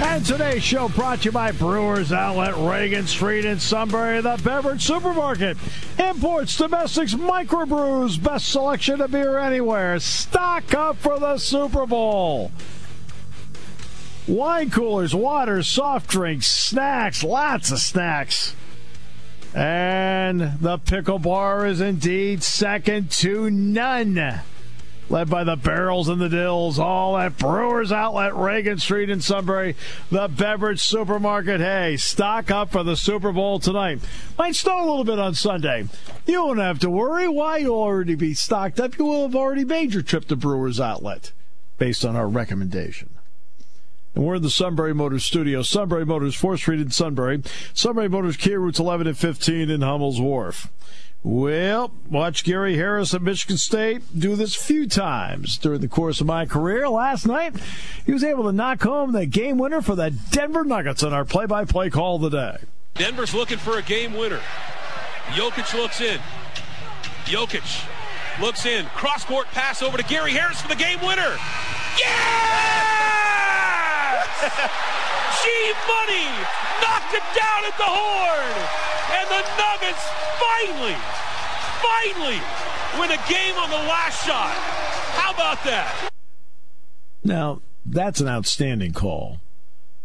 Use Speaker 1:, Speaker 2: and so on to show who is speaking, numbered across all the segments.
Speaker 1: And today's show brought to you by Brewers Outlet, Reagan Street in Sunbury, the beverage supermarket. Imports, domestics, microbrews, best selection of beer anywhere. Stock up for the Super Bowl. Wine coolers, water, soft drinks, snacks, lots of snacks. And the pickle bar is indeed second to none. Led by the Barrels and the Dills, all at Brewers Outlet, Reagan Street in Sunbury, the beverage supermarket. Hey, stock up for the Super Bowl tonight. Might snow a little bit on Sunday. You won't have to worry. Why? You'll already be stocked up. You will have already made your trip to Brewers Outlet based on our recommendation. And we're in the Sunbury Motors studio. Sunbury Motors, 4th Street in Sunbury. Sunbury Motors, Kia routes 11 and 15 in Hummel's Wharf. Well, watch Gary Harris at Michigan State do this a few times during the course of my career. Last night, he was able to knock home the game winner for the Denver Nuggets on our play-by-play call of the day.
Speaker 2: Denver's looking for a game winner. Jokic looks in. Jokic looks in. Cross court pass over to Gary Harris for the game winner. Yeah! G Money knocked it down at the horn. And the Nuggets finally, finally win a game on the last shot. How about that?
Speaker 1: Now, that's an outstanding call.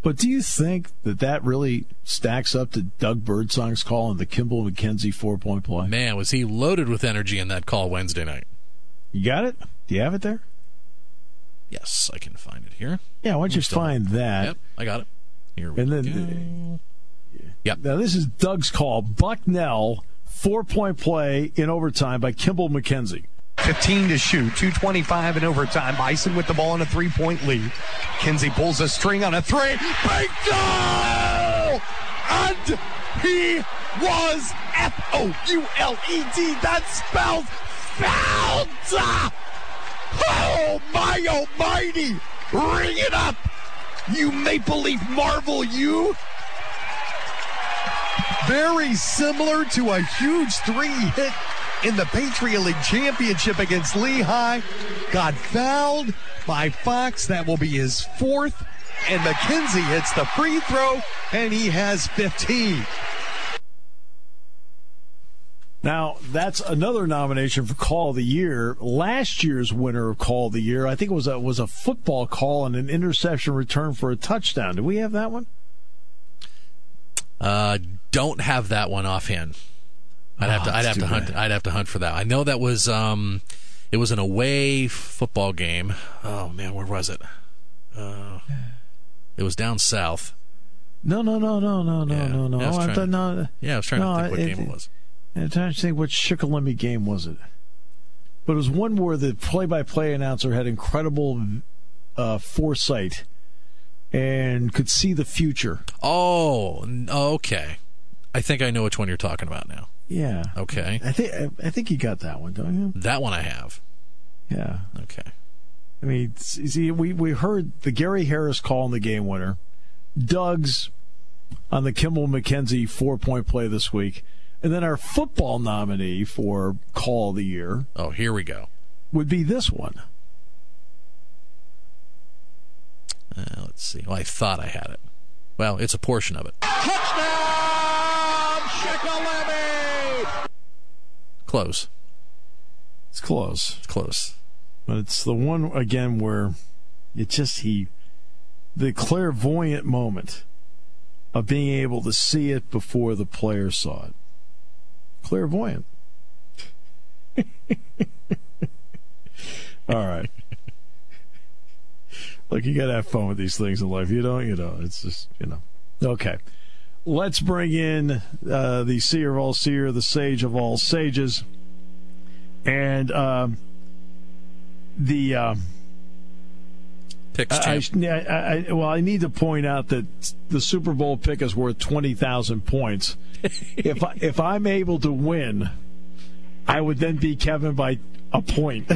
Speaker 1: But do you think that that really stacks up to Doug Birdsong's call on the Kimbal Mackenzie four point play?
Speaker 3: Man, was he loaded with energy in that call Wednesday night.
Speaker 1: You got it? Do you have it there?
Speaker 3: Yes, I can find it here.
Speaker 1: Yeah, why don't you find that?
Speaker 3: Yep, I got it. Here we
Speaker 1: And then,
Speaker 3: go. Yep.
Speaker 1: Now, this is Doug's call. Bucknell, four point play in overtime by Kimbal Mackenzie.
Speaker 4: 15 to shoot, 225 in overtime. Bison with the ball in a three point lead. Kinsey pulls a string on a three. Big goal! And he was F O U L E D. That spells fouled! Oh my almighty! Ring it up! You Maple Leaf Marvel, you! Very similar to a huge three hit in the Patriot League Championship against Lehigh. Got fouled by Fox. That will be his fourth. And Mackenzie hits the free throw, and he has 15.
Speaker 1: Now, that's another nomination for Call of the Year. Last year's winner of Call of the Year, I think it was a, was a football call and an interception return for a touchdown. Do we have that one?
Speaker 3: Uh, don't have that one offhand. I'd have
Speaker 1: Oh,
Speaker 3: to. I'd have to hunt.
Speaker 1: bad.
Speaker 3: I'd have to hunt for that. I know that was. Um, it was an away football game. Oh man, where was it? Uh, it was down south.
Speaker 1: No, no, no, no, no, no,
Speaker 3: Yeah.
Speaker 1: no, no.
Speaker 3: Yeah, I was
Speaker 1: I
Speaker 3: trying
Speaker 1: thought-
Speaker 3: to-
Speaker 1: no,
Speaker 3: Yeah, I was trying
Speaker 1: No,
Speaker 3: to think what
Speaker 1: it-
Speaker 3: game it was.
Speaker 1: I'm trying to think what Shikellamy game was it? But it was one where the play-by-play announcer had incredible uh, foresight and could see the future.
Speaker 3: Oh, okay. I think I know which one you're talking about now.
Speaker 1: Yeah.
Speaker 3: Okay,
Speaker 1: I think I think you got that one, don't you?
Speaker 3: that one I have.
Speaker 1: Yeah.
Speaker 3: Okay.
Speaker 1: I mean, see, we we heard the Gary Harris call on the game winner, Doug's on the Kimbal Mackenzie four point play this week, and then our football nominee for call of the year
Speaker 3: Oh, here we go.
Speaker 1: would be this one.
Speaker 3: Uh, let's see. Well, I thought I had it. Well, it's a portion of it.
Speaker 4: Touchdown, Shikellamy!
Speaker 3: Close.
Speaker 1: It's close.
Speaker 3: It's close.
Speaker 1: But it's the one again where it just he the clairvoyant moment of being able to see it before the player saw it. Clairvoyant. All right. Look, you gotta have fun with these things in life. You don't, you know. It's just, you know. Okay. Let's bring in uh, the seer of all seer, the sage of all sages, and um, the um,
Speaker 3: picks
Speaker 1: I,
Speaker 3: champ.
Speaker 1: I, I, well, I need to point out that the Super Bowl pick is worth twenty thousand points. if I, if I'm able to win, I would then be Kevin by a point.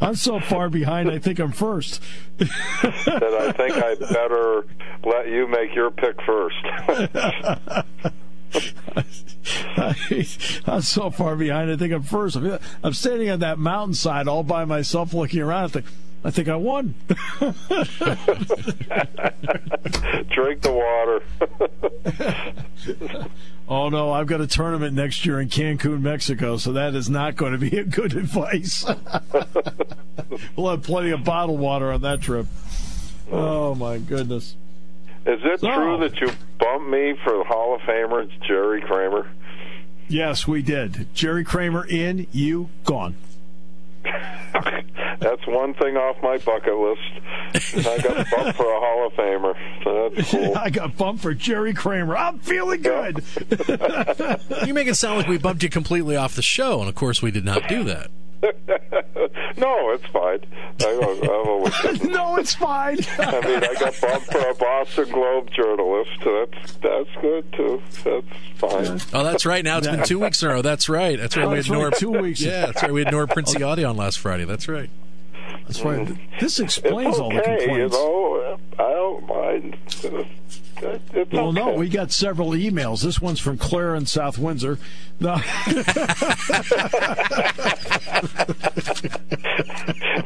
Speaker 1: I'm so far behind. I think I'm first.
Speaker 5: that I think I better let you make your pick first.
Speaker 1: I'm so far behind. I think I'm first. I'm standing on that mountainside all by myself, looking around. I think, I think I won.
Speaker 5: Drink the water.
Speaker 1: oh no, I've got a tournament next year in Cancun, Mexico, so that is not going to be a good advice. we'll have plenty of bottled water on that trip. Oh my goodness.
Speaker 5: Is it so, true that you bumped me for the Hall of Famer Jerry Kramer?
Speaker 1: Yes, we did. Jerry Kramer in, you gone.
Speaker 5: that's one thing off my bucket list. I got bumped for a Hall of Famer, so that's cool.
Speaker 1: I got bumped for Jerry Kramer. I'm feeling good.
Speaker 3: you make it sound like we bumped you completely off the show, and of course we did not do that.
Speaker 5: no, it's fine. I,
Speaker 1: no, it's fine.
Speaker 5: I mean, I got bumped for a Boston Globe journalist. That's that's good too. That's fine.
Speaker 3: Oh, that's right. Now it's been two weeks in a row. That's right. That's right.
Speaker 1: Oh,
Speaker 3: we
Speaker 1: had
Speaker 3: Nora
Speaker 1: two weeks.
Speaker 3: Yeah, that's right. We had Nora Princiotti on last Friday. That's right.
Speaker 1: That's right. Mm. This explains
Speaker 5: it's okay,
Speaker 1: all the complaints.
Speaker 5: You know, I don't mind. It's
Speaker 1: well,
Speaker 5: okay.
Speaker 1: no, we got several emails. This one's from Claire in South Windsor. No.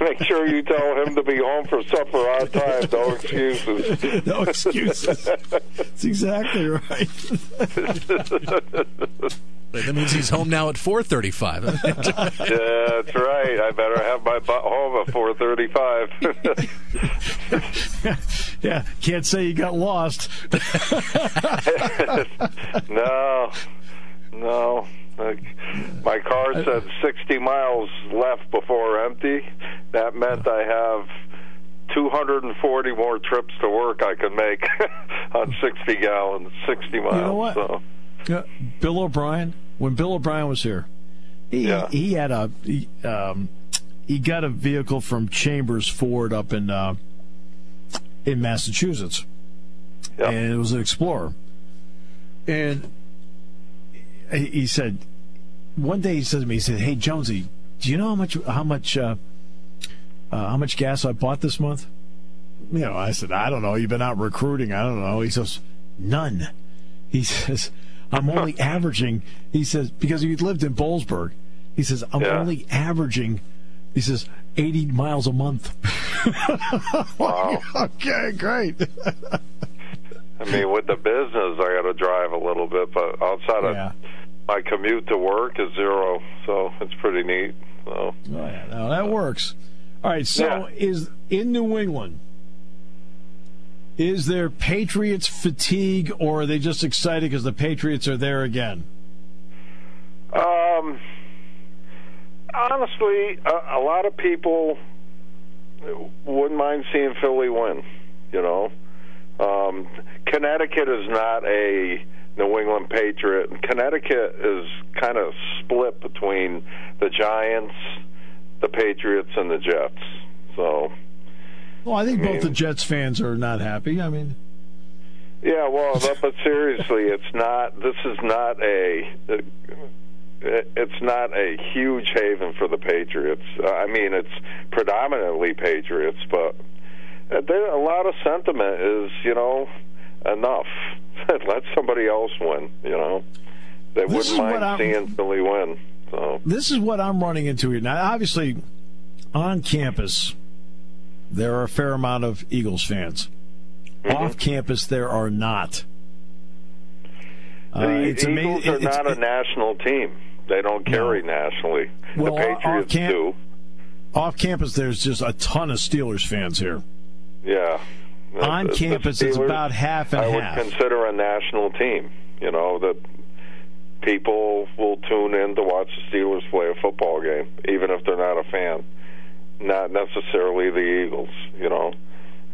Speaker 5: Make sure you tell him to be home for supper on time. No excuses.
Speaker 1: no excuses. That's exactly right.
Speaker 3: That means he's home now at 4:35.
Speaker 5: yeah, that's right. I better have my butt home at
Speaker 1: 4:35. yeah, can't say you got lost.
Speaker 5: no, no. My car said 60 miles left before empty. That meant I have 240 more trips to work I could make on 60 gallons, 60 miles.
Speaker 1: You know what?
Speaker 5: So.
Speaker 1: Yeah, Bill O'Brien. When Bill O'Brien was here, he
Speaker 5: Yeah.
Speaker 1: he had a he, um, he got a vehicle from Chambers Ford up in uh, in Massachusetts,
Speaker 5: Yeah.
Speaker 1: and it was an Explorer. And he he said one day he said to me, he said, "Hey Jonesy, do you know how much how much uh, uh, how much gas I bought this month?" You know, I said, "I don't know. You've been out recruiting. I don't know." He says, "None." He says, "I'm only averaging." He says because he lived in Boalsburg. He says, "I'm
Speaker 5: Yeah.
Speaker 1: only averaging." He says, 80 miles a month.
Speaker 5: Wow.
Speaker 1: okay, great.
Speaker 5: I mean, with the business, I got to drive a little bit, but outside of
Speaker 1: yeah.
Speaker 5: my commute to work is zero, so it's pretty neat. So
Speaker 1: Oh, yeah, no, that works. All right, so
Speaker 5: Yeah.
Speaker 1: is in New England, is there Patriots fatigue, or are they just excited because the Patriots are there again?
Speaker 5: Um, honestly, a, a lot of people wouldn't mind seeing Philly win. You know, um, Connecticut is not a New England Patriot. Connecticut is kind of split between the Giants, the Patriots, and the Jets. So,
Speaker 1: Well, I think
Speaker 5: I
Speaker 1: both the Jets fans are not happy. I mean,
Speaker 5: yeah, well, but, but seriously, it's not. This is not a. It's not a huge haven for the Patriots. I mean, it's predominantly Patriots, but there, a lot of sentiment is, you know, enough. Let somebody else win. You know, they
Speaker 1: This
Speaker 5: wouldn't mind seeing Philly win. So
Speaker 1: this is what I'm running into here. Now, obviously, on campus, there are a fair amount of Eagles fans.
Speaker 5: Mm-hmm.
Speaker 1: Off campus, there are not. Uh,
Speaker 5: the Eagles are not a national team. They don't carry nationally.
Speaker 1: Well,
Speaker 5: the
Speaker 1: off
Speaker 5: Patriots
Speaker 1: camp-
Speaker 5: do.
Speaker 1: off campus, there's just a ton of Steelers fans here.
Speaker 5: Yeah.
Speaker 1: On
Speaker 5: The- the
Speaker 1: campus, it's about half and half.
Speaker 5: I would consider a national team. You know that people will tune in to watch the Steelers play a football game, even if they're not a fan. Not necessarily the Eagles. You know,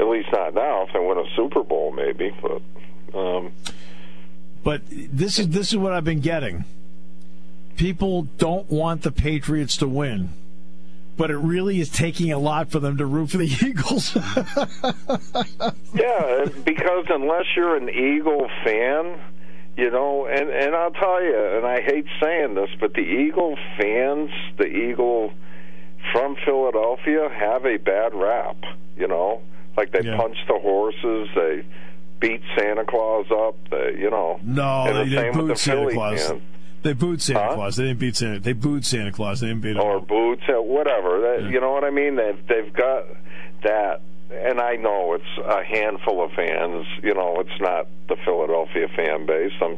Speaker 5: at least not now. If they win a Super Bowl, maybe. But um,
Speaker 1: But this is this is what I've been getting. people don't want the Patriots to win, but it really is taking a lot for them to root for the Eagles.
Speaker 5: yeah, because unless you're an Eagle fan, you know, and and I'll tell you, and I hate saying this, but the Eagle fans, the Eagle from Philadelphia, have a bad rap. You know, like they
Speaker 1: Yeah.
Speaker 5: punch the horses, they beat Santa Claus up, they, you know.
Speaker 1: no,
Speaker 5: and
Speaker 1: they,
Speaker 5: the
Speaker 1: they
Speaker 5: same with the
Speaker 1: Santa
Speaker 5: Philly
Speaker 1: Claus.
Speaker 5: fans.
Speaker 1: They booed Santa
Speaker 5: Huh?
Speaker 1: Claus. They didn't beat Santa. They booed Santa Claus. They didn't beat him.
Speaker 5: or boots, uh, whatever. That, You know what I mean? They've they've got that, and I know it's a handful of fans. You know, it's not the Philadelphia fan base. I'm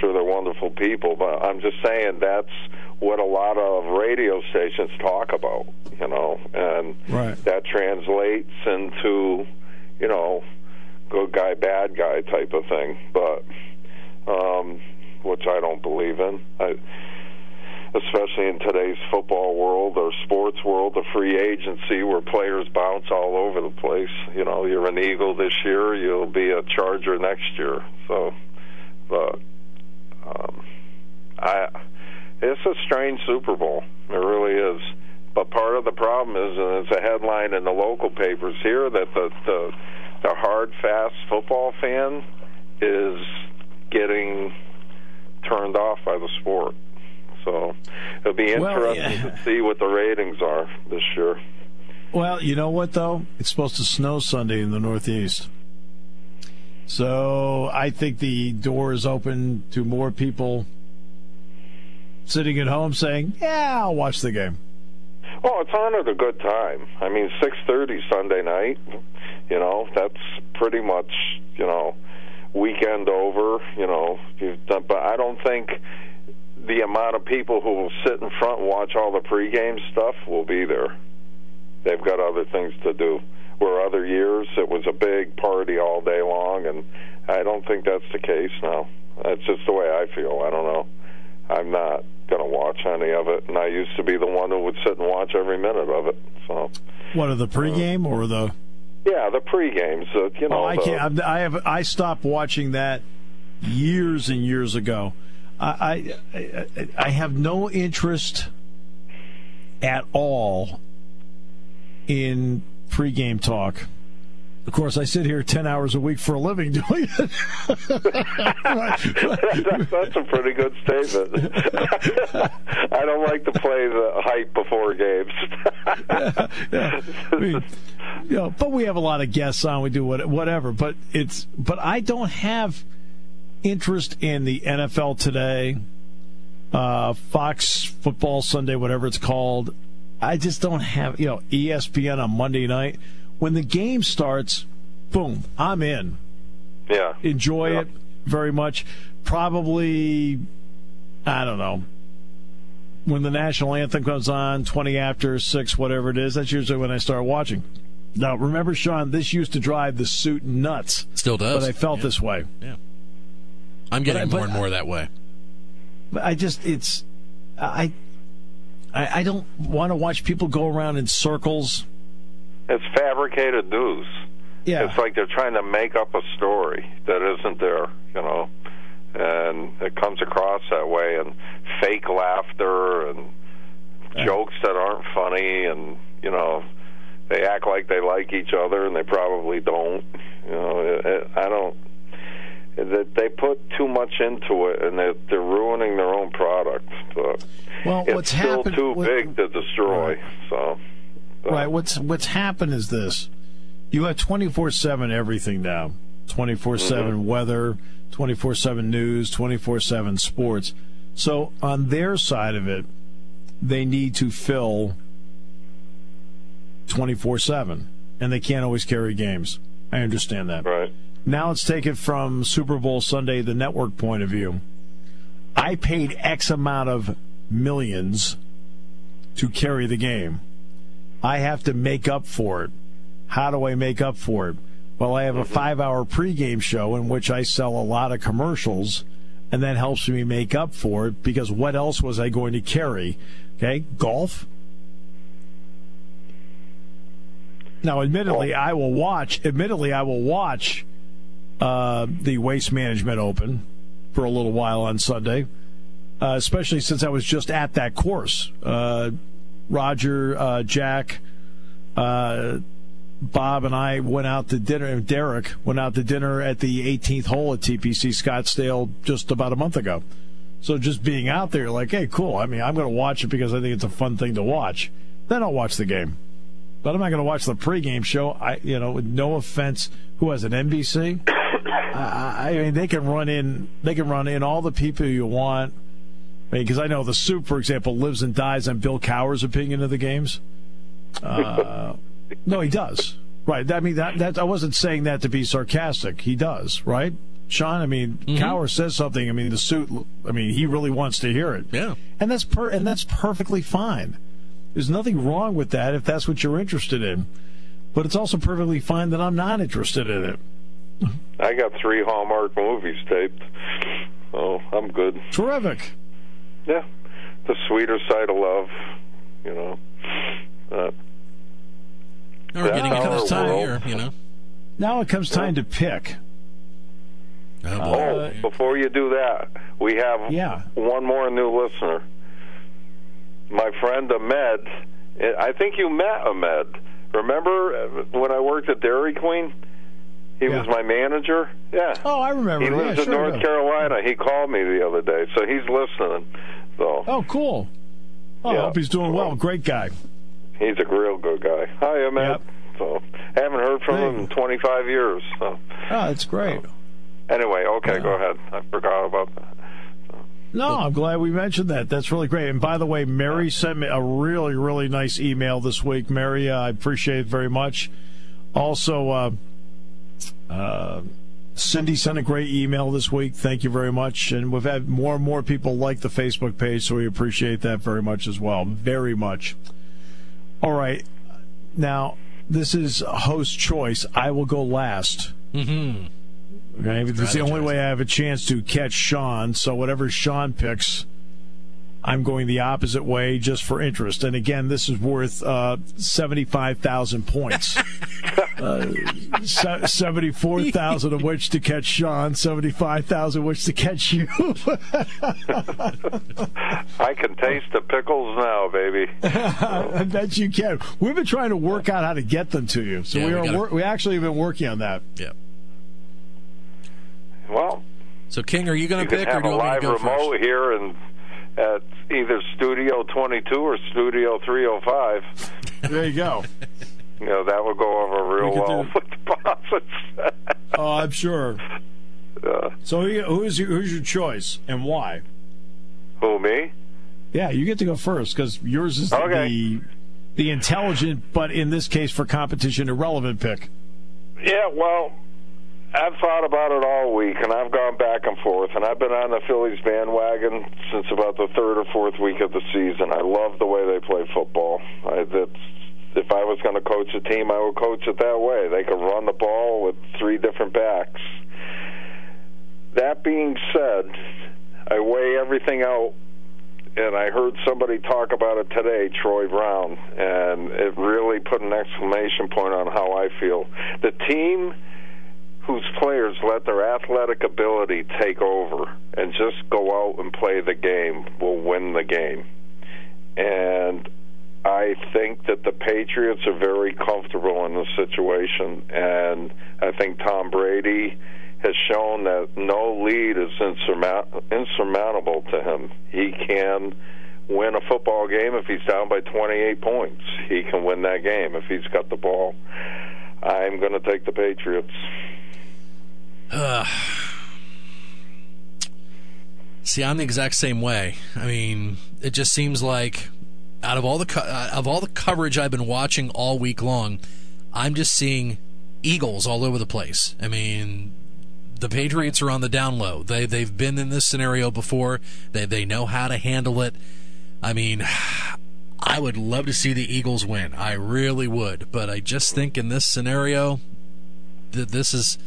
Speaker 5: sure they're wonderful people, but I'm just saying that's what a lot of radio stations talk about. You know, and
Speaker 1: Right.
Speaker 5: that translates into you know good guy, bad guy type of thing, but um, which I don't believe in. I, especially in today's football world or sports world, the free agency where players bounce all over the place. You know, you're an Eagle this year, you'll be a Charger next year. So, but um, I, it's a strange Super Bowl. It really is. But part of the problem is, and it's a headline in the local papers here, that the the, the hard, fast football fan is getting turned off by the sport. So it'll be
Speaker 1: Well,
Speaker 5: interesting
Speaker 1: yeah.
Speaker 5: to see what the ratings are this year.
Speaker 1: Well, you know what though? It's supposed to snow Sunday in the Northeast. So I think the door is open to more people sitting at home saying, "Yeah, I'll watch the game."
Speaker 5: Well, it's on at a good time. I mean, six thirty Sunday night. You know, that's pretty much you know weekend over. You know, but I don't think the amount of people who will sit in front and watch all the pregame stuff will be there. They've got other things to do. Where other years it was a big party all day long, and I don't think that's the case now. That's just the way I feel. I don't know. I'm not going to watch any of it, and I used to be the one who would sit and watch every minute of it. So,
Speaker 1: What are the pregame or the?
Speaker 5: Yeah, the pre games, uh, you know.
Speaker 1: Oh, I can't. I'm- I have. I stopped watching that years and years ago. I, I, I have no interest at all in pregame talk. Of course, I sit here ten hours a week for a living doing it.
Speaker 5: that's, that's a pretty good statement. I don't like to play the hype before games.
Speaker 1: yeah. I mean, you know, but we have a lot of guests on. We do what, whatever. But it's but I don't have interest in the NFL today, uh, Fox Football Sunday, whatever it's called. I just don't have you know ESPN on Monday night when the game starts. Boom, I'm in.
Speaker 5: yeah.
Speaker 1: Enjoy
Speaker 5: Yeah.
Speaker 1: it very much. Probably, I don't know. When the national anthem comes on, 20 after 6, whatever it is, that's usually when I start watching. Now, remember, Sean, this used to drive the suit nuts,
Speaker 3: Still does.
Speaker 1: but I felt
Speaker 3: Yeah.
Speaker 1: this way.
Speaker 3: Yeah. I'm getting
Speaker 1: I-
Speaker 3: more
Speaker 1: but
Speaker 3: and more that way.
Speaker 1: But I just, it's, I, I, I don't want to watch people go around in circles.
Speaker 5: It's fabricated news.
Speaker 1: Yeah.
Speaker 5: It's like they're trying to make up a story that isn't there, you know. And it comes across that way, and fake laughter and jokes that aren't funny, and you know, they act like they like each other, and they probably don't. You know, it, it, I don't. That they put too much into it, and they're, they're ruining their own product. But
Speaker 1: Well,
Speaker 5: it's
Speaker 1: what's
Speaker 5: still
Speaker 1: happened?
Speaker 5: too
Speaker 1: what-
Speaker 5: big to destroy. So, but-
Speaker 1: Right. What's what's happened is this: you have twenty four seven everything now, twenty four seven mm-hmm. weather, twenty four seven news, twenty four seven sports. So on their side of it, they need to fill twenty four seven, and they can't always carry games. I understand that.
Speaker 5: right.
Speaker 1: Now let's take it from Super Bowl Sunday, the network point of view. I paid X amount of millions to carry the game. I have to make up for it. How do I make up for it? Well, I have a five hour pregame show in which I sell a lot of commercials, and that helps me make up for it because what else was I going to carry? Okay, golf. Now, admittedly, I will watch. Admittedly, I will watch uh, the Waste Management Open for a little while on Sunday. uh, especially since I was just at that course. Uh, Roger, uh, Jack, uh, Bob, and I went out to dinner. Derek went out to dinner at the 18th hole at TPC Scottsdale just about a month ago. So just being out there, like, hey, cool. I mean, I'm going to watch it because I think it's a fun thing to watch. Then I'll watch the game. But I'm not going to watch the pregame show. I, you know, with no offense, who has an NBC? I, I mean, they can run in, they can run in all the people you want. Because I, mean, I know the soup, for example, lives and dies on Bill Cowher's opinion of the games. Uh, no, he does. Right. I mean, that, that I wasn't saying that to be sarcastic. He does, right? Sean, I mean, mm-hmm. Cowher says something. I mean, the suit. I mean, he really wants to hear it.
Speaker 3: Yeah,
Speaker 1: and that's per and that's perfectly fine. There's nothing wrong with that if that's what you're interested in. But it's also perfectly fine that I'm not interested in it.
Speaker 5: I got three Hallmark movies taped, so I'm good.
Speaker 1: Terrific.
Speaker 5: Yeah, the sweeter side of love, you know. Uh,
Speaker 3: we're getting into this time of year, you know.
Speaker 1: Now it comes time yeah. to pick.
Speaker 5: Oh, oh, before you do that, we have
Speaker 1: yeah.
Speaker 5: one more new listener. My friend Ahmed. I think you met Ahmed. Remember uh, when I worked at Dairy Queen? He yeah. was my manager. Yeah.
Speaker 1: Oh, I remember.
Speaker 5: He lives
Speaker 1: yeah,
Speaker 5: in
Speaker 1: sure
Speaker 5: North Carolina. He called me the other day, so he's listening. So.
Speaker 1: Oh, cool. Oh, yeah. I hope he's doing well. Great guy.
Speaker 5: He's a real good guy. Hi, Ahmed. Yep. So, haven't heard from him in 25 years. So. Oh,
Speaker 1: that's great. So.
Speaker 5: Anyway, okay, yeah. go ahead. I forgot about that.
Speaker 1: No, I'm glad we mentioned that. That's really great. And by the way, Mary sent me a really, really nice email this week. Mary, uh, I appreciate it very much. Also, uh, uh, Cindy sent a great email this week. Thank you very much. And we've had more and more people like the Facebook page, so we appreciate that very much as well. Very much. All right. Now, this is host choice. I will go last.
Speaker 3: Mm-hmm.
Speaker 1: Okay, it's the only way I have a chance to catch Sean. So whatever Sean picks, I'm going the opposite way just for interest. And again, this is worth uh, 75,000 points. uh, 74,000 of which to catch Sean, 75,000 which to catch you.
Speaker 5: I can taste the pickles now, baby.
Speaker 1: I bet you can. We've been trying to work out how to get them to you. So yeah, we, are we, gotta... we actually have been working on that.
Speaker 3: Yeah.
Speaker 5: Well.
Speaker 3: So King, are you going
Speaker 5: to
Speaker 3: pick,
Speaker 5: or
Speaker 3: do you
Speaker 5: want
Speaker 3: me to go
Speaker 5: remote
Speaker 3: first?
Speaker 5: here and at either Studio 22 or Studio 305.
Speaker 1: There you go.
Speaker 5: you know that would go over real well do... with the bosses.
Speaker 1: oh, I'm sure. Uh, so who's your, who's your choice and why?
Speaker 5: Who me?
Speaker 1: Yeah, you get to go first because yours is
Speaker 5: okay.
Speaker 1: the the intelligent, but in this case for competition irrelevant pick.
Speaker 5: Yeah, well, I've thought about it all week, and I've gone back and forth, and I've been on the Phillies bandwagon since about the third or fourth week of the season. I love the way they play football. I, that's was going to coach a team, I would coach it that way. They could run the ball with three different backs. That being said, I weigh everything out, and I heard somebody talk about it today, Troy Brown, and it really put an exclamation point on how I feel. The team whose players let their athletic ability take over and just go out and play the game will win the game. And I think that the Patriots are very comfortable in this situation, and I think Tom Brady has shown that no lead is insurmountable to him. He can win a football game if he's down by 28 points. He can win that game if he's got the ball. I'm going to take the Patriots.
Speaker 3: Uh, see, I'm the exact same way. I mean, it just seems like out of all the co- uh, of all the coverage I've been watching all week long, I'm just seeing Eagles all over the place. I mean, the Patriots are on the down low. They they've been in this scenario before. They they know how to handle it. I mean, I would love to see the Eagles win. I really would, but I just think in this scenario that this is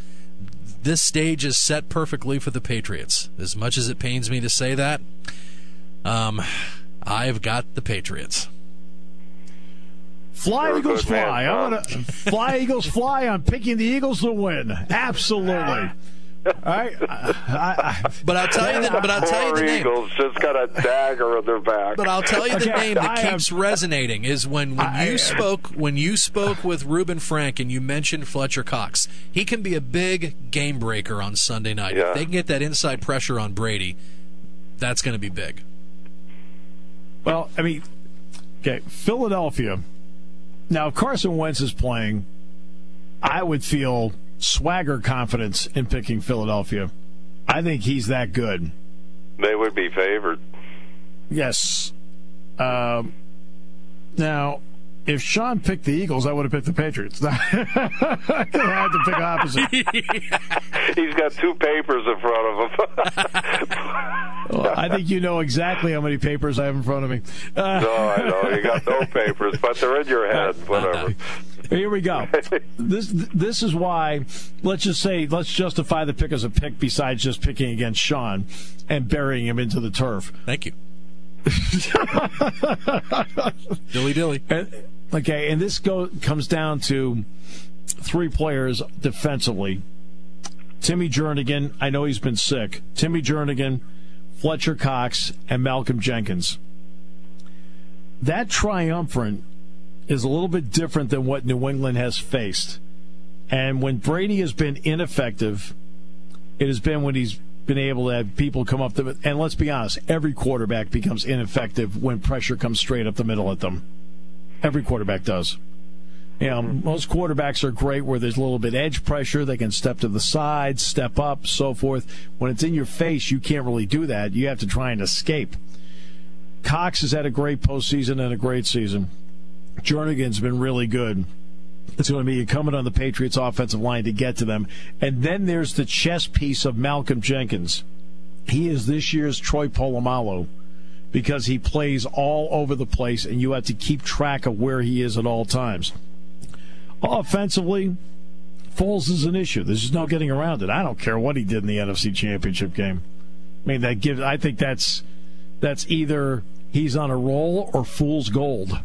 Speaker 3: this stage is set perfectly for the Patriots. As much as it pains me to say that, um, I've got the Patriots.
Speaker 1: Fly You're Eagles fly. I'm gonna fly Eagles fly. I'm picking the Eagles to win. Absolutely. All right. I, I,
Speaker 3: But I'll tell you the, but I'll tell you the name.
Speaker 5: Eagles just got a dagger in their back.
Speaker 3: But I'll tell you the
Speaker 1: Okay,
Speaker 3: name that
Speaker 1: I am-
Speaker 3: keeps resonating is when, when
Speaker 1: I-
Speaker 3: you spoke when you spoke with Reuben Frank and you mentioned Fletcher Cox. He can be a big game breaker on Sunday night.
Speaker 5: Yeah.
Speaker 3: If they can get that inside pressure on Brady, that's going to be big.
Speaker 1: Well, I mean, okay, Philadelphia. Now, if Carson Wentz is playing, I would feel swagger confidence in picking Philadelphia. I think he's that good.
Speaker 5: they would be favored.
Speaker 1: Yes. Um, now, if Sean picked the Eagles, I would have picked the Patriots. I had to pick opposite.
Speaker 5: He's got two papers in front of him.
Speaker 1: Well, I think you know exactly how many papers I have in front of me. Uh,
Speaker 5: no, I know you got no papers, but they're in your head. Whatever.
Speaker 1: Here we go. This this is why. Let's just say let's justify the pick as a pick, besides just picking against Sean and burying him into the turf.
Speaker 3: Thank you. dilly dilly.
Speaker 1: And, okay, and this go comes down to three players defensively. Timmy Jernigan, I know he's been sick. Timmy Jernigan, Fletcher Cox, and Malcolm Jenkins. That triumvirate is a little bit different than what New England has faced. And when Brady has been ineffective, it has been when he's been able to have people come up to and let's be honest, every quarterback becomes ineffective when pressure comes straight up the middle at them. Every quarterback does. You know, most quarterbacks are great where there's a little bit edge pressure. They can step to the side, step up, so forth. When it's in your face, you can't really do that. You have to try and escape. Cox has had a great postseason and a great season. Jernigan's been really good. It's going to be incumbent on the Patriots' offensive line to get to them. And then there's the chess piece of Malcolm Jenkins. He is this year's Troy Polamalu because he plays all over the place, and you have to keep track of where he is at all times. Offensively, Foles is an issue. There's just no getting around it. I don't care what he did in the NFC Championship game. I mean, that gives. I think that's that's either he's on a roll or fool's gold,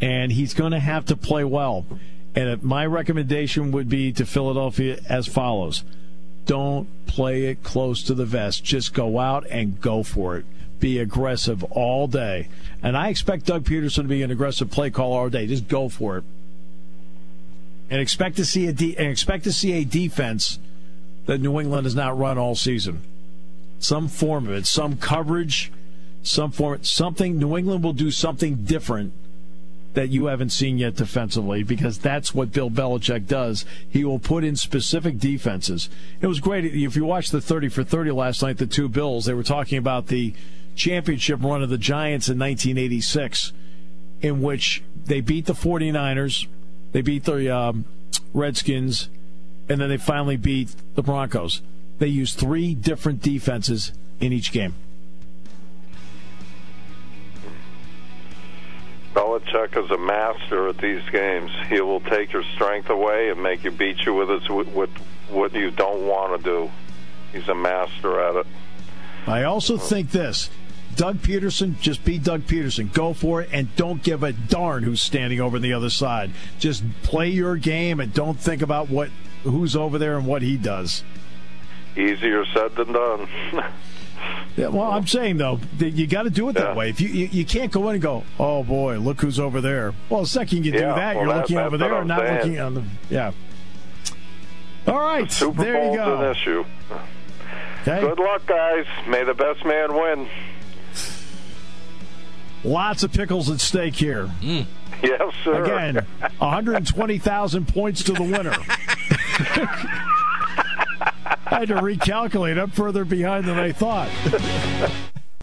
Speaker 1: and he's going to have to play well. And my recommendation would be to Philadelphia as follows: Don't play it close to the vest. Just go out and go for it. Be aggressive all day. And I expect Doug Pederson to be an aggressive play caller all day. Just go for it and expect to see a de- and expect to see a defense that New England has not run all season. Some form of it, some coverage, some form, something. New England will do something different that you haven't seen yet defensively because that's what Bill Belichick does. He will put in specific defenses. It was great if you watched the 30 for 30 last night, the two Bills, they were talking about the championship run of the Giants in 1986 in which they beat the 49ers, they beat the um, Redskins, and then they finally beat the Broncos. They used three different defenses in each game.
Speaker 5: Belichick is a master at these games. He will take your strength away and make you beat you with it with what you don't want to do. He's a master at it.
Speaker 1: I also think this. Doug Pederson, just be Doug Pederson. Go for it and don't give a darn who's standing over on the other side. Just play your game and don't think about what who's over there and what he does.
Speaker 5: Easier said than done.
Speaker 1: Yeah, well, I'm saying though, that you got to do it that
Speaker 5: Yeah.
Speaker 1: way. If you, you you can't go in and go, oh boy, look who's over there. Well, the second you do
Speaker 5: Yeah,
Speaker 1: that,
Speaker 5: well,
Speaker 1: you're
Speaker 5: that-
Speaker 1: looking over there and not
Speaker 5: saying.
Speaker 1: looking on the yeah. All right,
Speaker 5: Super
Speaker 1: there you
Speaker 5: Bowl's an
Speaker 1: go.
Speaker 5: issue.
Speaker 1: Okay,
Speaker 5: Good luck, guys. May the best man win.
Speaker 1: Lots of pickles at stake here. Mm.
Speaker 5: Yes, sir.
Speaker 1: Again, 120,000 points to the winner. I had to recalculate. I'm further behind than I thought.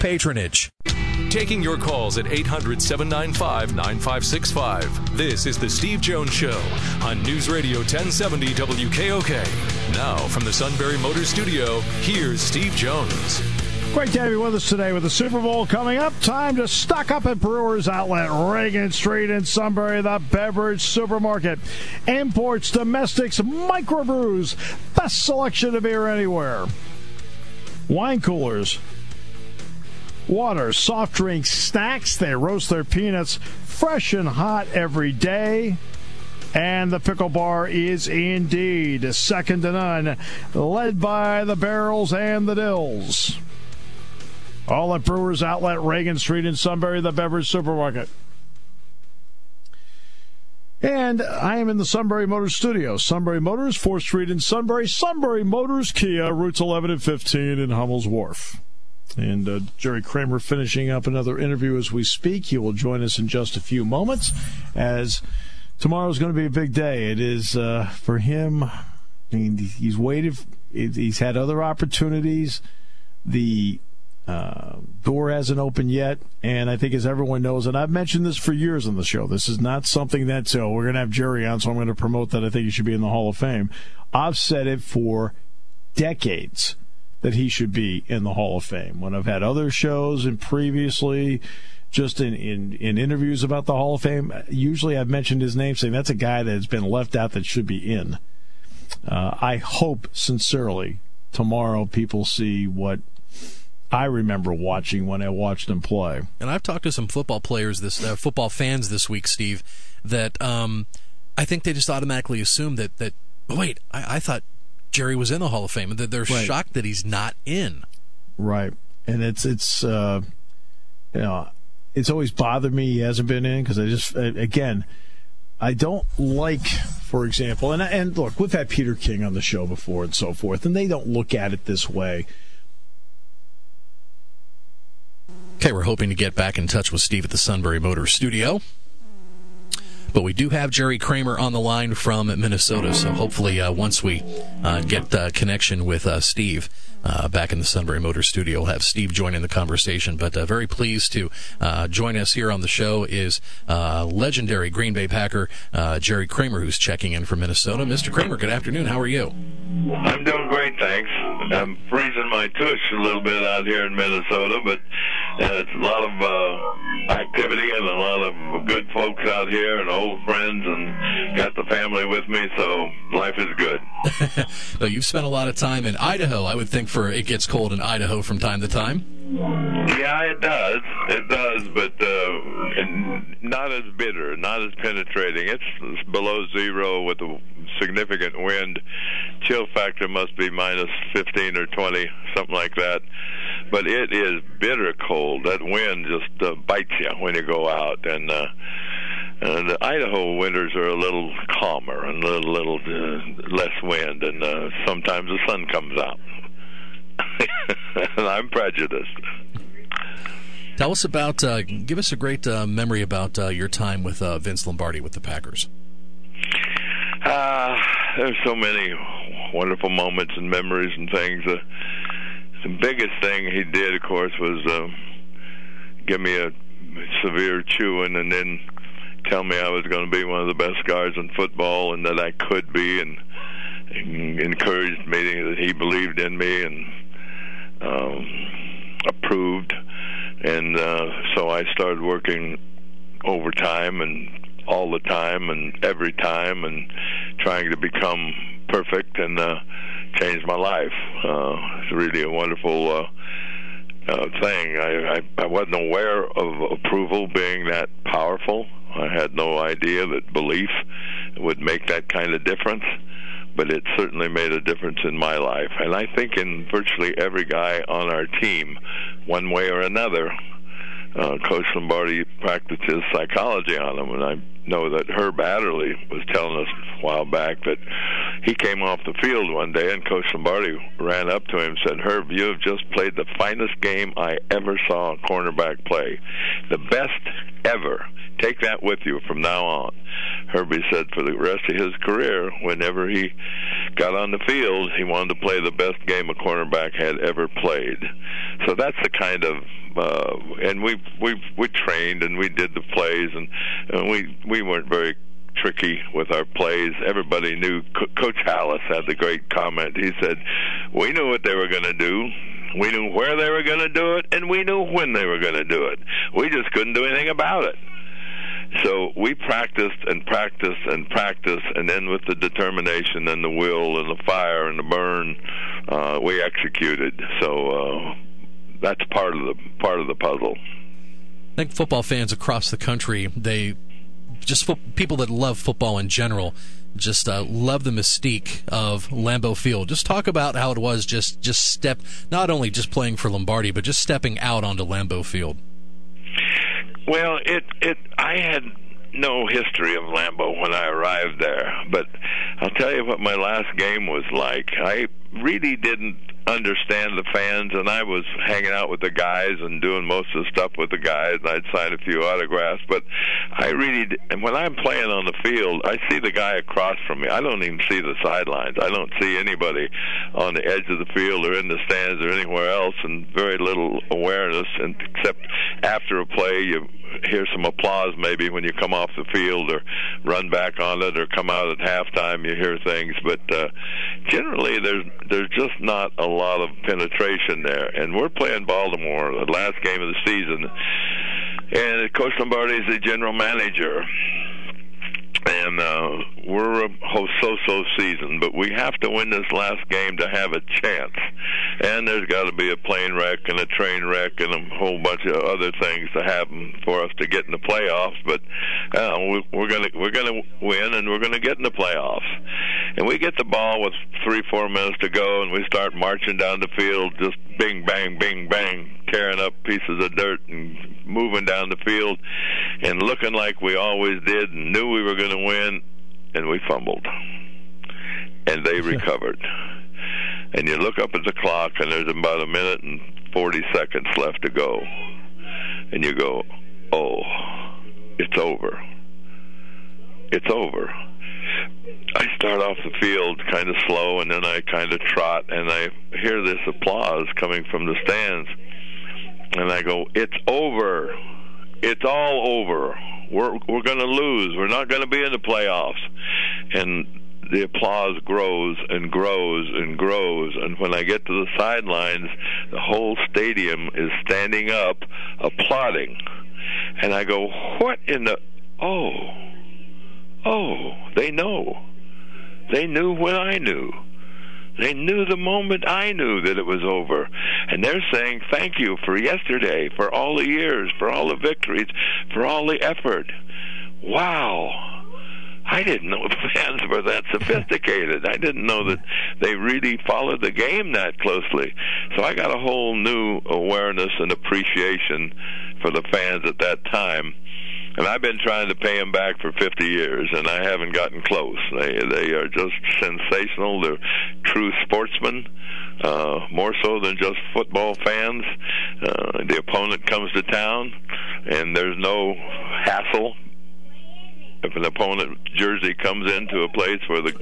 Speaker 6: patronage.
Speaker 7: Taking your calls at 800 795 9565. This is The Steve Jones Show on News Radio 1070 WKOK. Now, from the Sunbury Motor Studio, here's Steve Jones.
Speaker 1: Great to have you with us today with the Super Bowl coming up. Time to stock up at Brewers Outlet, Reagan Street in Sunbury, the beverage supermarket. Imports, domestics, microbrews, best selection of beer anywhere. Wine coolers, water, soft drinks, snacks. They roast their peanuts fresh and hot every day. And the pickle bar is indeed second to none, led by the barrels and the dills. All at Brewers Outlet, Reagan Street in Sunbury, the beverage supermarket. And I am in the Sunbury Motors studio. Sunbury Motors, 4th Street in Sunbury. Sunbury Motors, Kia, routes 11 and 15 in Hummel's Wharf. And uh, Jerry Kramer finishing up another interview as we speak. He will join us in just a few moments as tomorrow is going to be a big day. It is uh, for him. I mean, he's waited. He's had other opportunities. The uh, door hasn't opened yet, and I think as everyone knows, and I've mentioned this for years on the show, this is not something that's oh we're going to have Jerry on, so I'm going to promote that. I think he should be in the Hall of Fame. I've said it for decades that he should be in the Hall of Fame. When I've had other shows and previously, just in, in, in interviews about the Hall of Fame, usually I've mentioned his name, saying that's a guy that has been left out that should be in. Uh, I hope sincerely tomorrow people see what I remember watching when I watched him play.
Speaker 3: And I've talked to some football players this uh, football fans this week, Steve, that um, I think they just automatically assume that that wait, I, I thought Jerry was in the Hall of Fame, and they're right. shocked that he's not in.
Speaker 1: Right, and it's it's uh, you know it's always bothered me he hasn't been in because I just again I don't like, for example, and and look, we've had Peter King on the show before and so forth, and they don't look at it this way.
Speaker 3: Okay, we're hoping to get back in touch with Steve at the Sunbury Motor Studio. But we do have Jerry Kramer on the line from Minnesota, so hopefully, uh, once we uh, get uh, connection with uh, Steve uh, back in the Sunbury Motor Studio, we'll have Steve join in the conversation. But uh, very pleased to join us here on the show is legendary Green Bay Packer Jerry Kramer, who's checking in from Minnesota. Mr. Kramer, good afternoon. How are you?
Speaker 8: I'm doing great, thanks. I'm freezing my tush a little bit out here in Minnesota, but it's a lot of activity and a lot of good folks out here and old friends and got the family with me, so life is good.
Speaker 3: well, you've spent a lot of time in Idaho, I would think, for it gets cold in Idaho from time to time.
Speaker 8: Yeah, it does. It does, but uh, not as bitter, not as penetrating. It's below zero with a significant wind. Chill factor must be minus 15 or 20, something like that. But it is bitter cold. That wind just uh, bites you when you go out, and uh, and the Idaho winters are a little calmer and a little, little uh, less wind, and uh, sometimes the sun comes out. and I'm prejudiced.
Speaker 3: Tell us about, uh, give us a great uh, memory about uh, your time with uh, Vince Lombardi with the Packers.
Speaker 8: Uh, there's so many wonderful moments and memories and things. Uh, the biggest thing he did, of course, was uh, give me a severe chewing and then tell me I was going to be one of the best guards in football and that I could be, and, and encouraged me that he believed in me and um, approved. And uh, so I started working overtime and all the time and every time and trying to become perfect and uh, change my life. Uh, it's really a wonderful uh, uh, thing. I, I I wasn't aware of approval being that powerful. I had no idea that belief would make that kind of difference but it certainly made a difference in my life. And I think in virtually every guy on our team, one way or another, uh, Coach Lombardi practices psychology on them. And I know that Herb Adderley was telling us a while back that he came off the field one day and Coach Lombardi ran up to him and said, Herb, you have just played the finest game I ever saw a cornerback play. The best ever. Take that with you from now on. Herbie said for the rest of his career, whenever he got on the field, he wanted to play the best game a cornerback had ever played. So that's the kind of uh, and we we we trained and we did the plays and, and we we weren't very tricky with our plays. Everybody knew. Co- Coach Halas had the great comment. He said, "We knew what they were going to do. We knew where they were going to do it, and we knew when they were going to do it. We just couldn't do anything about it." So we practiced and practiced and practiced, and then with the determination and the will and the fire and the burn, uh, we executed. So uh, that's part of the part of the puzzle.
Speaker 3: I think football fans across the country, they just fo- people that love football in general, just uh, love the mystique of Lambeau Field. Just talk about how it was just just step not only just playing for Lombardi, but just stepping out onto Lambeau Field.
Speaker 8: Well, it it I had no history of Lambeau when I arrived there, but I'll tell you what my last game was like. I really didn't understand the fans, and I was hanging out with the guys and doing most of the stuff with the guys, and I'd sign a few autographs. But I really, and when I'm playing on the field, I see the guy across from me. I don't even see the sidelines. I don't see anybody on the edge of the field or in the stands or anywhere else, and very little awareness. And except after a play, you hear some applause maybe when you come off the field or run back on it or come out at halftime you hear things but uh generally there's there's just not a lot of penetration there. And we're playing Baltimore the last game of the season. And coach Lombardi is the general manager and uh, we're a so-so season, but we have to win this last game to have a chance. And there's got to be a plane wreck and a train wreck and a whole bunch of other things to happen for us to get in the playoffs. But uh, we, we're gonna we're gonna win and we're gonna get in the playoffs. And we get the ball with three four minutes to go, and we start marching down the field, just bing bang bing bang, tearing up pieces of dirt and moving down the field, and looking like we always did, and knew we were going to win, and we fumbled, and they recovered. And you look up at the clock, and there's about a minute and 40 seconds left to go. And you go, oh, it's over. It's over. I start off the field kind of slow, and then I kind of trot, and I hear this applause coming from the stands. And I go, it's over. It's all over. We're we're going to lose. We're not going to be in the playoffs. And the applause grows and grows and grows. And when I get to the sidelines, the whole stadium is standing up, applauding. And I go, what in the. Oh. Oh, they know. They knew when I knew. They knew the moment I knew that it was over. And they're saying thank you for yesterday, for all the years, for all the victories, for all the effort. Wow. I didn't know fans were that sophisticated. I didn't know that they really followed the game that closely. So I got a whole new awareness and appreciation for the fans at that time and I've been trying to pay them back for 50 years, and I haven't gotten close. They they are just sensational. They're true sportsmen, uh, more so than just football fans. Uh, the opponent comes to town, and there's no hassle. If an opponent jersey comes into a place where the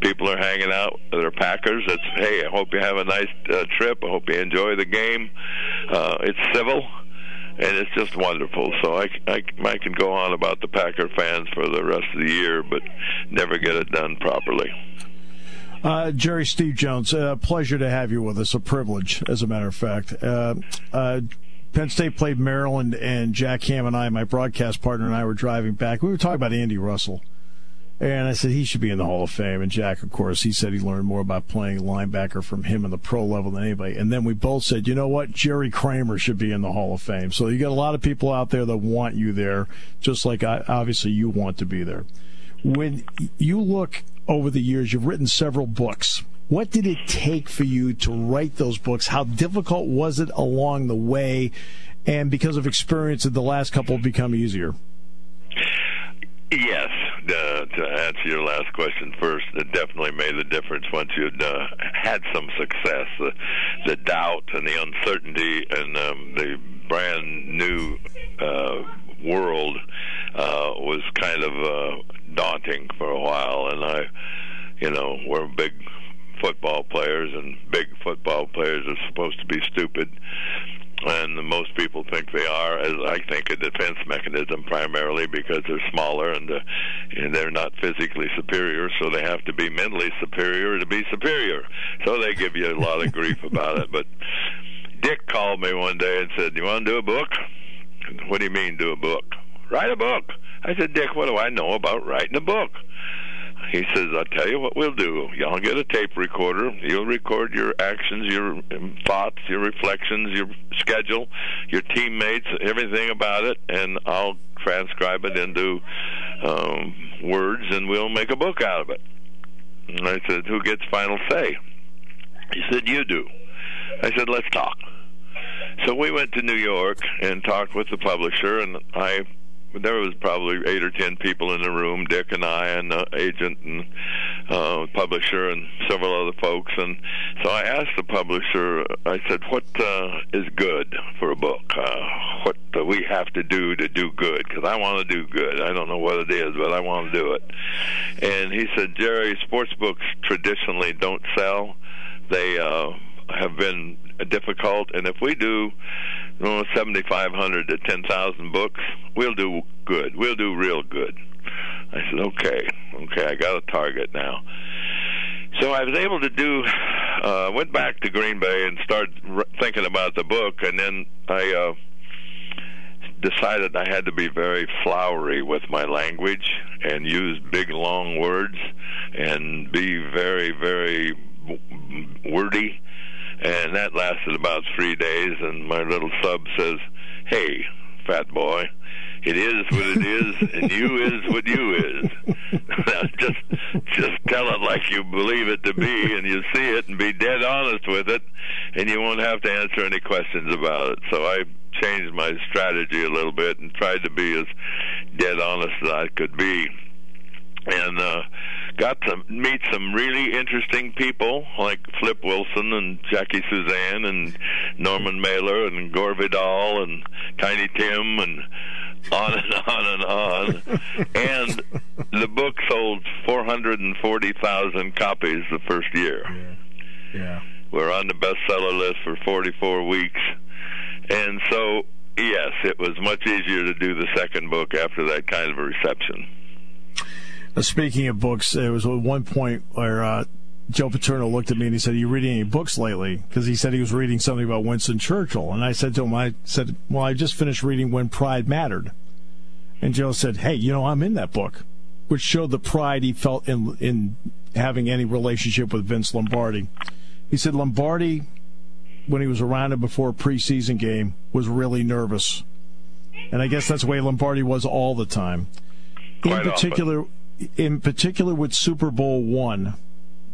Speaker 8: people are hanging out, they're Packers. It's hey, I hope you have a nice uh, trip. I hope you enjoy the game. Uh, it's civil and it's just wonderful. So I, I, I can go on about the Packer fans for the rest of the year, but never get it done properly.
Speaker 1: Uh, Jerry Steve Jones, a uh, pleasure to have you with us. A privilege, as a matter of fact. Uh, uh Penn State played Maryland, and Jack Ham and I, my broadcast partner, and I were driving back. We were talking about Andy Russell. And I said he should be in the Hall of Fame. And Jack, of course, he said he learned more about playing linebacker from him in the pro level than anybody. And then we both said, you know what? Jerry Kramer should be in the Hall of Fame. So you got a lot of people out there that want you there, just like I, obviously you want to be there. When you look over the years, you've written several books. What did it take for you to write those books? How difficult was it along the way? And because of experience, did the last couple become easier?
Speaker 8: Yes, uh, to answer your last question first, it definitely made a difference once you'd uh, had some success. The, the doubt and the uncertainty and um, the brand new uh, world uh, was kind of uh, daunting for a while, and I, you know, we're big football players, and big football players are supposed to be stupid and most people think they are, as I think, a defense mechanism primarily because they're smaller and, uh, and they're not physically superior, so they have to be mentally superior to be superior. So they give you a lot of grief about it. But Dick called me one day and said, "You want to do a book?" What do you mean, do a book? Write a book. I said, Dick, what do I know about writing a book? He says, I'll tell you what we'll do. Y'all get a tape recorder. You'll record your actions, your um, thoughts, your reflections, your schedule, your teammates, everything about it, and I'll transcribe it into um, words, and we'll make a book out of it. And I said, Who gets final say? He said, You do. I said, Let's talk. So we went to New York and talked with the publisher, and I there was probably eight or ten people in the room, Dick and I, and the agent and uh, publisher, and several other folks. And so I asked the publisher. I said, "What uh, is good for a book? Uh, what do we have to do to do good? Because I want to do good. I don't know what it is, but I want to do it." And he said, "Jerry, sports books traditionally don't sell. They uh, have been difficult, and if we do." Oh, 7,500 to 10,000 books, we'll do good. We'll do real good. I said, okay, okay, I got a target now. So I was able to do. Uh, went back to Green Bay and started r- thinking about the book, and then I uh, decided I had to be very flowery with my language and use big long words and be very very wordy and that lasted about three days. And my little sub says, "Hey, fat boy." It is what it is, and you is what you is. just just tell it like you believe it to be, and you see it, and be dead honest with it, and you won't have to answer any questions about it. So I changed my strategy a little bit and tried to be as dead honest as I could be, and uh, got to meet some really interesting people like Flip Wilson and Jackie Susann and Norman Mailer and Gore Vidal and Tiny Tim and on and on and on. and the book sold 440,000 copies the first year.
Speaker 1: Yeah. yeah.
Speaker 8: We're on the bestseller list for 44 weeks. And so, yes, it was much easier to do the second book after that kind of a reception.
Speaker 1: Uh, speaking of books, it was at one point where uh, Joe Paterno looked at me and he said, "Are you reading any books lately?" Because he said he was reading something about Winston Churchill, and I said to him, "I said, well, I just finished reading When Pride Mattered," and Joe said, "Hey, you know, I'm in that book," which showed the pride he felt in in having any relationship with Vince Lombardi. He said Lombardi, when he was around him before a preseason game, was really nervous, and I guess that's the way Lombardi was all the time.
Speaker 8: Quite
Speaker 1: in particular.
Speaker 8: Often
Speaker 1: in particular with Super Bowl one,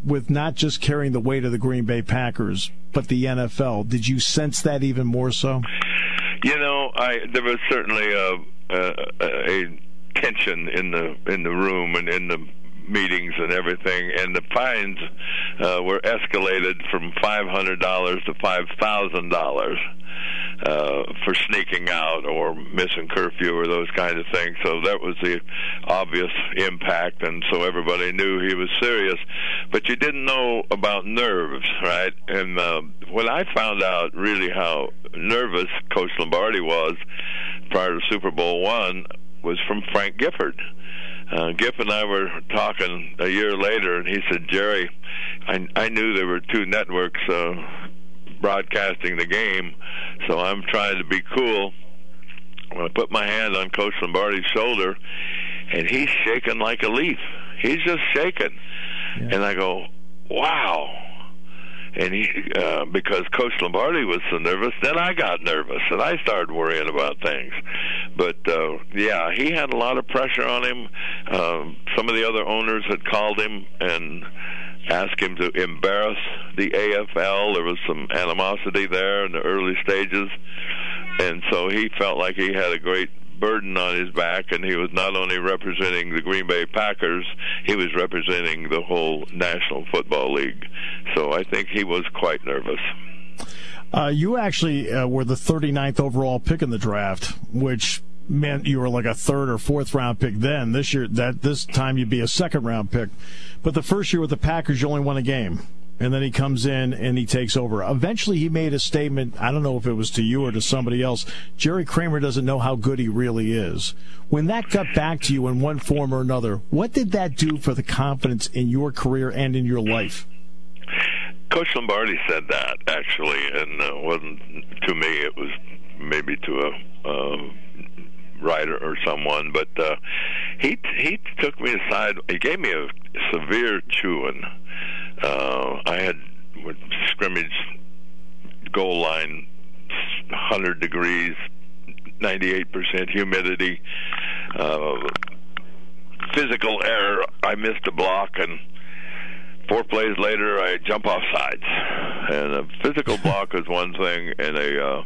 Speaker 1: with not just carrying the weight of the Green Bay Packers, but the NFL. Did you sense that even more so?
Speaker 8: You know, I there was certainly a, a, a tension in the in the room and in the meetings and everything, and the fines uh, were escalated from five hundred dollars to five thousand dollars uh, for sneaking out or missing curfew or those kind of things. So that was the obvious impact, and so everybody knew he was serious. But you didn't know about nerves, right? And uh, when I found out really how nervous Coach Lombardi was prior to Super Bowl one was from Frank Gifford. Uh, Giff and I were talking a year later, and he said, "Jerry, I, I knew there were two networks uh, broadcasting the game, so I'm trying to be cool. When I put my hand on Coach Lombardi's shoulder, and he's shaking like a leaf. He's just shaking, yeah. and I go, "Wow." and he uh, because Coach Lombardi was so nervous, then I got nervous and I started worrying about things. But uh, yeah, he had a lot of pressure on him. Um, some of the other owners had called him and asked him to embarrass the AFL. There was some animosity there in the early stages, and so he felt like he had a great burden on his back, and he was not only representing the Green Bay Packers, he was representing the whole National Football League. So I think he was quite nervous.
Speaker 1: Uh, you actually uh, were the 39th overall pick in the draft, which meant you were like a third or fourth round pick then. This year, that this time you'd be a second round pick. But the first year with the Packers, you only won a game and then he comes in and he takes over. Eventually, he made a statement. I don't know if it was to you or to somebody else. Jerry Kramer doesn't know how good he really is. When that got back to you in one form or another, what did that do for the confidence in your career and in your life?
Speaker 8: Coach Lombardi said that actually, and uh, wasn't to me. It was maybe to a. Uh, writer or someone, but uh, he he took me aside. He gave me a severe chewing uh, I had scrimmage goal line, 100 degrees, 98% humidity, uh, physical error. I missed a block and four plays later I jump off sides. And a physical block is one thing, and a uh,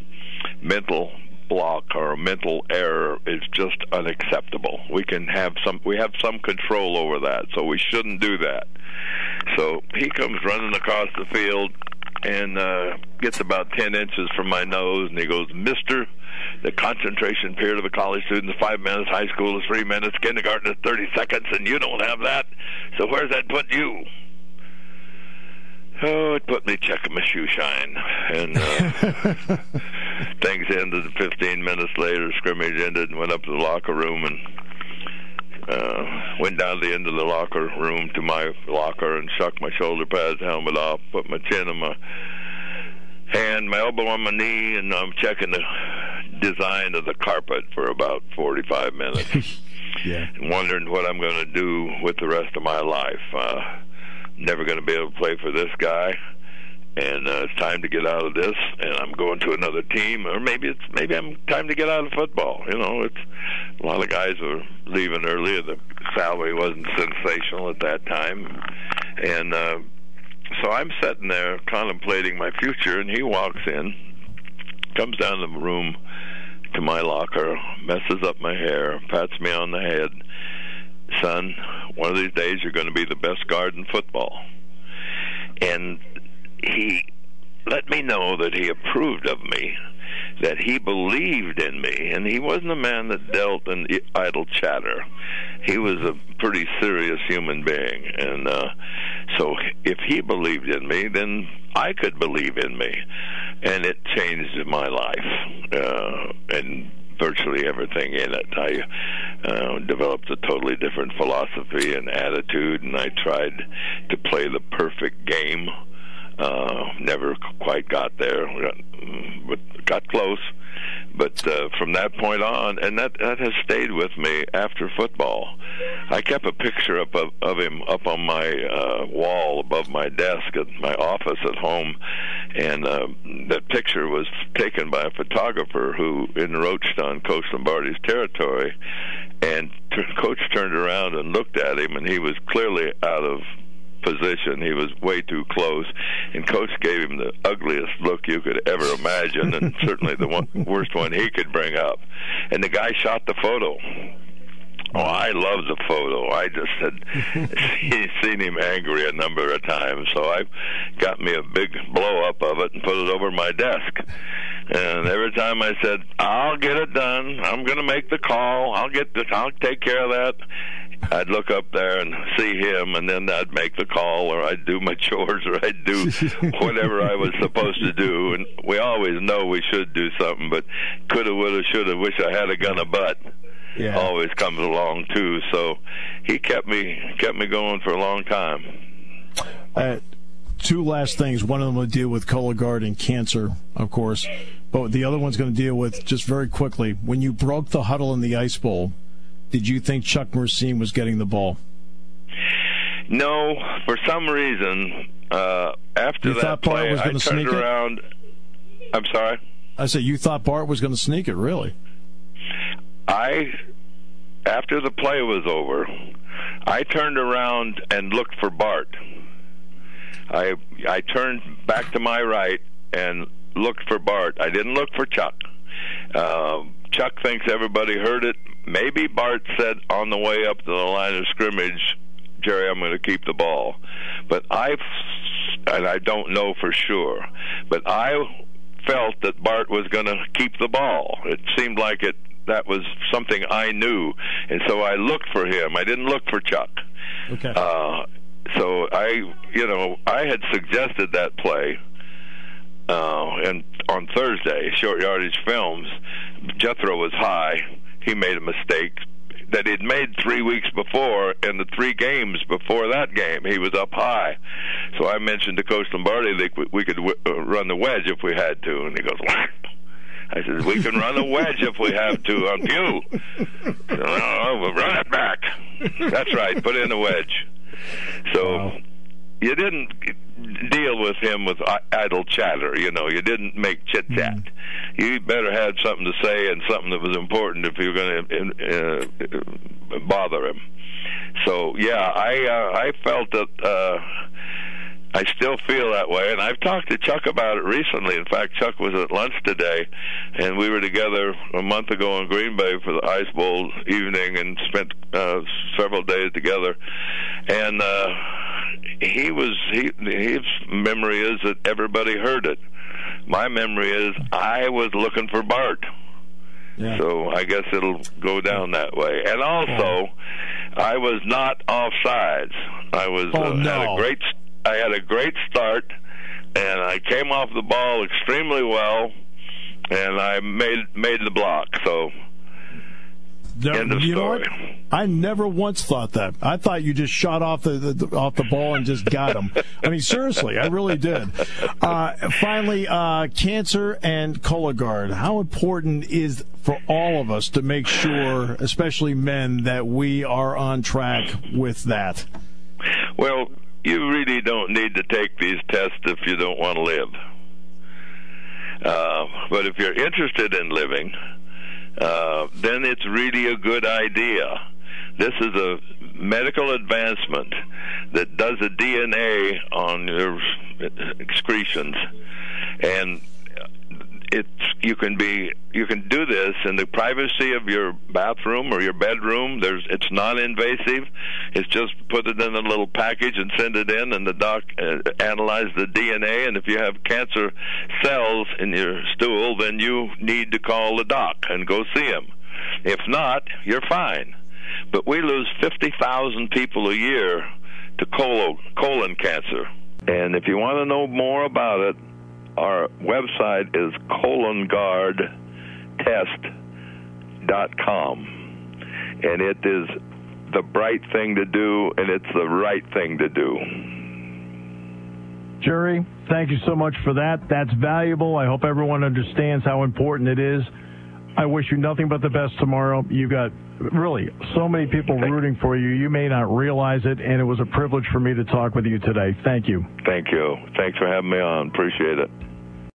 Speaker 8: mental block or a mental error is just unacceptable. We can have some we have some control over that, so we shouldn't do that. So he comes running across the field and uh, gets about 10 inches from my nose, and he goes, Mister, the concentration period of a college student is five minutes, high school is three minutes, kindergarten is 30 seconds, and you don't have that. So where's that put you? Oh, it put me checking my shoe shine. And uh, things ended 15 minutes later. Scrimmage ended and went up to the locker room and uh, went down to the end of the locker room to my locker and shook my shoulder pads, helmet off, put my chin on my hand, my elbow on my knee, and I'm checking the design of the carpet for about 45 minutes.
Speaker 1: yeah.
Speaker 8: Wondering what I'm going to do with the rest of my life. Uh, never going to be able to play for this guy and uh, it's time to get out of this, and I'm going to another team, or maybe it's maybe I'm time to get out of football. You know, it's a lot of guys are leaving early. The salary wasn't sensational at that time, and uh, so I'm sitting there contemplating my future, and he walks in, comes down the room to my locker, messes up my hair, pats me on the head. Son, one of these days you're going to be the best guard in football. And he let me know that he approved of me, that he believed in me, and he wasn't a man that dealt in idle chatter. He was a pretty serious human being, and uh, so if he believed in me, then I could believe in me, and it changed my life uh, and virtually everything in it. I uh, developed a totally different philosophy and attitude, and I tried to play the perfect game uh, never quite got there, but got close. But uh, from that point on, and that that has stayed with me after football. I kept a picture up of, of him up on my uh, wall above my desk at my office at home, and uh, that picture was taken by a photographer who encroached on Coach Lombardi's territory. And t- Coach turned around and looked at him, and he was clearly out of position. He was way too close, and coach gave him the ugliest look you could ever imagine, and certainly the one, worst one he could bring up. And the guy shot the photo. Oh, I love the photo. I just had seen him angry a number of times, so I got me a big blow up of it and put it over my desk. And every time I said, "I'll get it done. I'm going to make the call. I'll get the. I'll take care of that." I'd look up there and see him, and then I'd make the call, or I'd do my chores, or I'd do whatever I was supposed to do. And we always know we should do something, but coulda, woulda, shoulda, wish I had a gun of butt. Yeah. Always comes along too. So he kept me kept me going for a long time.
Speaker 1: Uh, two last things. One of them will deal with Cologuard and cancer, of course, but the other one's going to deal with just very quickly. When you broke the huddle in the Ice Bowl, did you think Chuck Mercein was getting the ball?
Speaker 8: No, for some reason, uh, after
Speaker 1: You
Speaker 8: that play,
Speaker 1: was
Speaker 8: I turned
Speaker 1: sneak it?
Speaker 8: around. I'm sorry.
Speaker 1: I said you thought Bart was going to sneak it, really?
Speaker 8: I, after the play was over, I turned around and looked for Bart. I I turned back to my right and looked for Bart. I didn't look for Chuck. Uh, Chuck thinks everybody heard it. Maybe Bart said on the way up to the line of scrimmage, Jerry, I'm going to keep the ball. But I, and I don't know for sure, but I felt that Bart was going to keep the ball. It seemed like it that was something I knew, and so I looked for him. I didn't look for Chuck.
Speaker 1: Okay.
Speaker 8: Uh, so I, you know, I had suggested that play, uh, and on Thursday, short yardage films, Jethro was high. He made a mistake that he'd made three weeks before, in the three games before that game, he was up high. So I mentioned to Coach Lombardi that we, could w- uh, run the wedge if we had to, and he goes, "What?" I said, "We can run the wedge if we have to on Pugh." So, no, we'll run it back. That's right. Put in the wedge. So you didn't deal with him with idle chatter. You know, you didn't make chit chat. You better had something to say and something that was important if you were going to uh, bother him. So yeah, I uh, I felt that. Uh, I still feel that way, and I've talked to Chuck about it recently. In fact, Chuck was at lunch today, and we were together a month ago in Green Bay for the Ice Bowl evening, and spent uh, several days together. And uh, he was he his memory is that everybody heard it. My memory is I was looking for Bart.
Speaker 1: Yeah.
Speaker 8: So I guess it'll go down that way. And also, I was not offsides. I was
Speaker 1: Oh,
Speaker 8: uh, had a great I had a great start, and I came off the ball extremely well, and I made made the block. So End of
Speaker 1: you know what? I never once thought that. I thought you just shot off the, the off the ball and just got him. I mean, seriously, I really did. Uh, finally, uh, cancer and Cologuard. How important is for all of us to make sure, especially men, that we are on track with that?
Speaker 8: Well, you really don't need to take these tests if you don't want to live. Uh, but if you're interested in living, uh, then it's really a good idea. This is a medical advancement that does a DNA on your excretions, and it's you can be you can do this in the privacy of your bathroom or your bedroom. There's it's non-invasive. It's just put it in a little package and send it in, and the doc uh, analyze the DNA. And if you have cancer cells in your stool, then you need to call the doc and go see him. If not, you're fine. But we lose fifty thousand people a year to colon cancer. And if you want to know more about it, our website is cologuardtest.com. And it is the bright thing to do, and it's the right thing to do.
Speaker 1: Jerry, thank you so much for that. That's valuable. I hope everyone understands how important it is. I wish you nothing but the best tomorrow. You've got really so many people rooting for you. You may not realize it, and it was a privilege for me to talk with you today. Thank you.
Speaker 8: Thank you. Thanks for having me on. Appreciate it.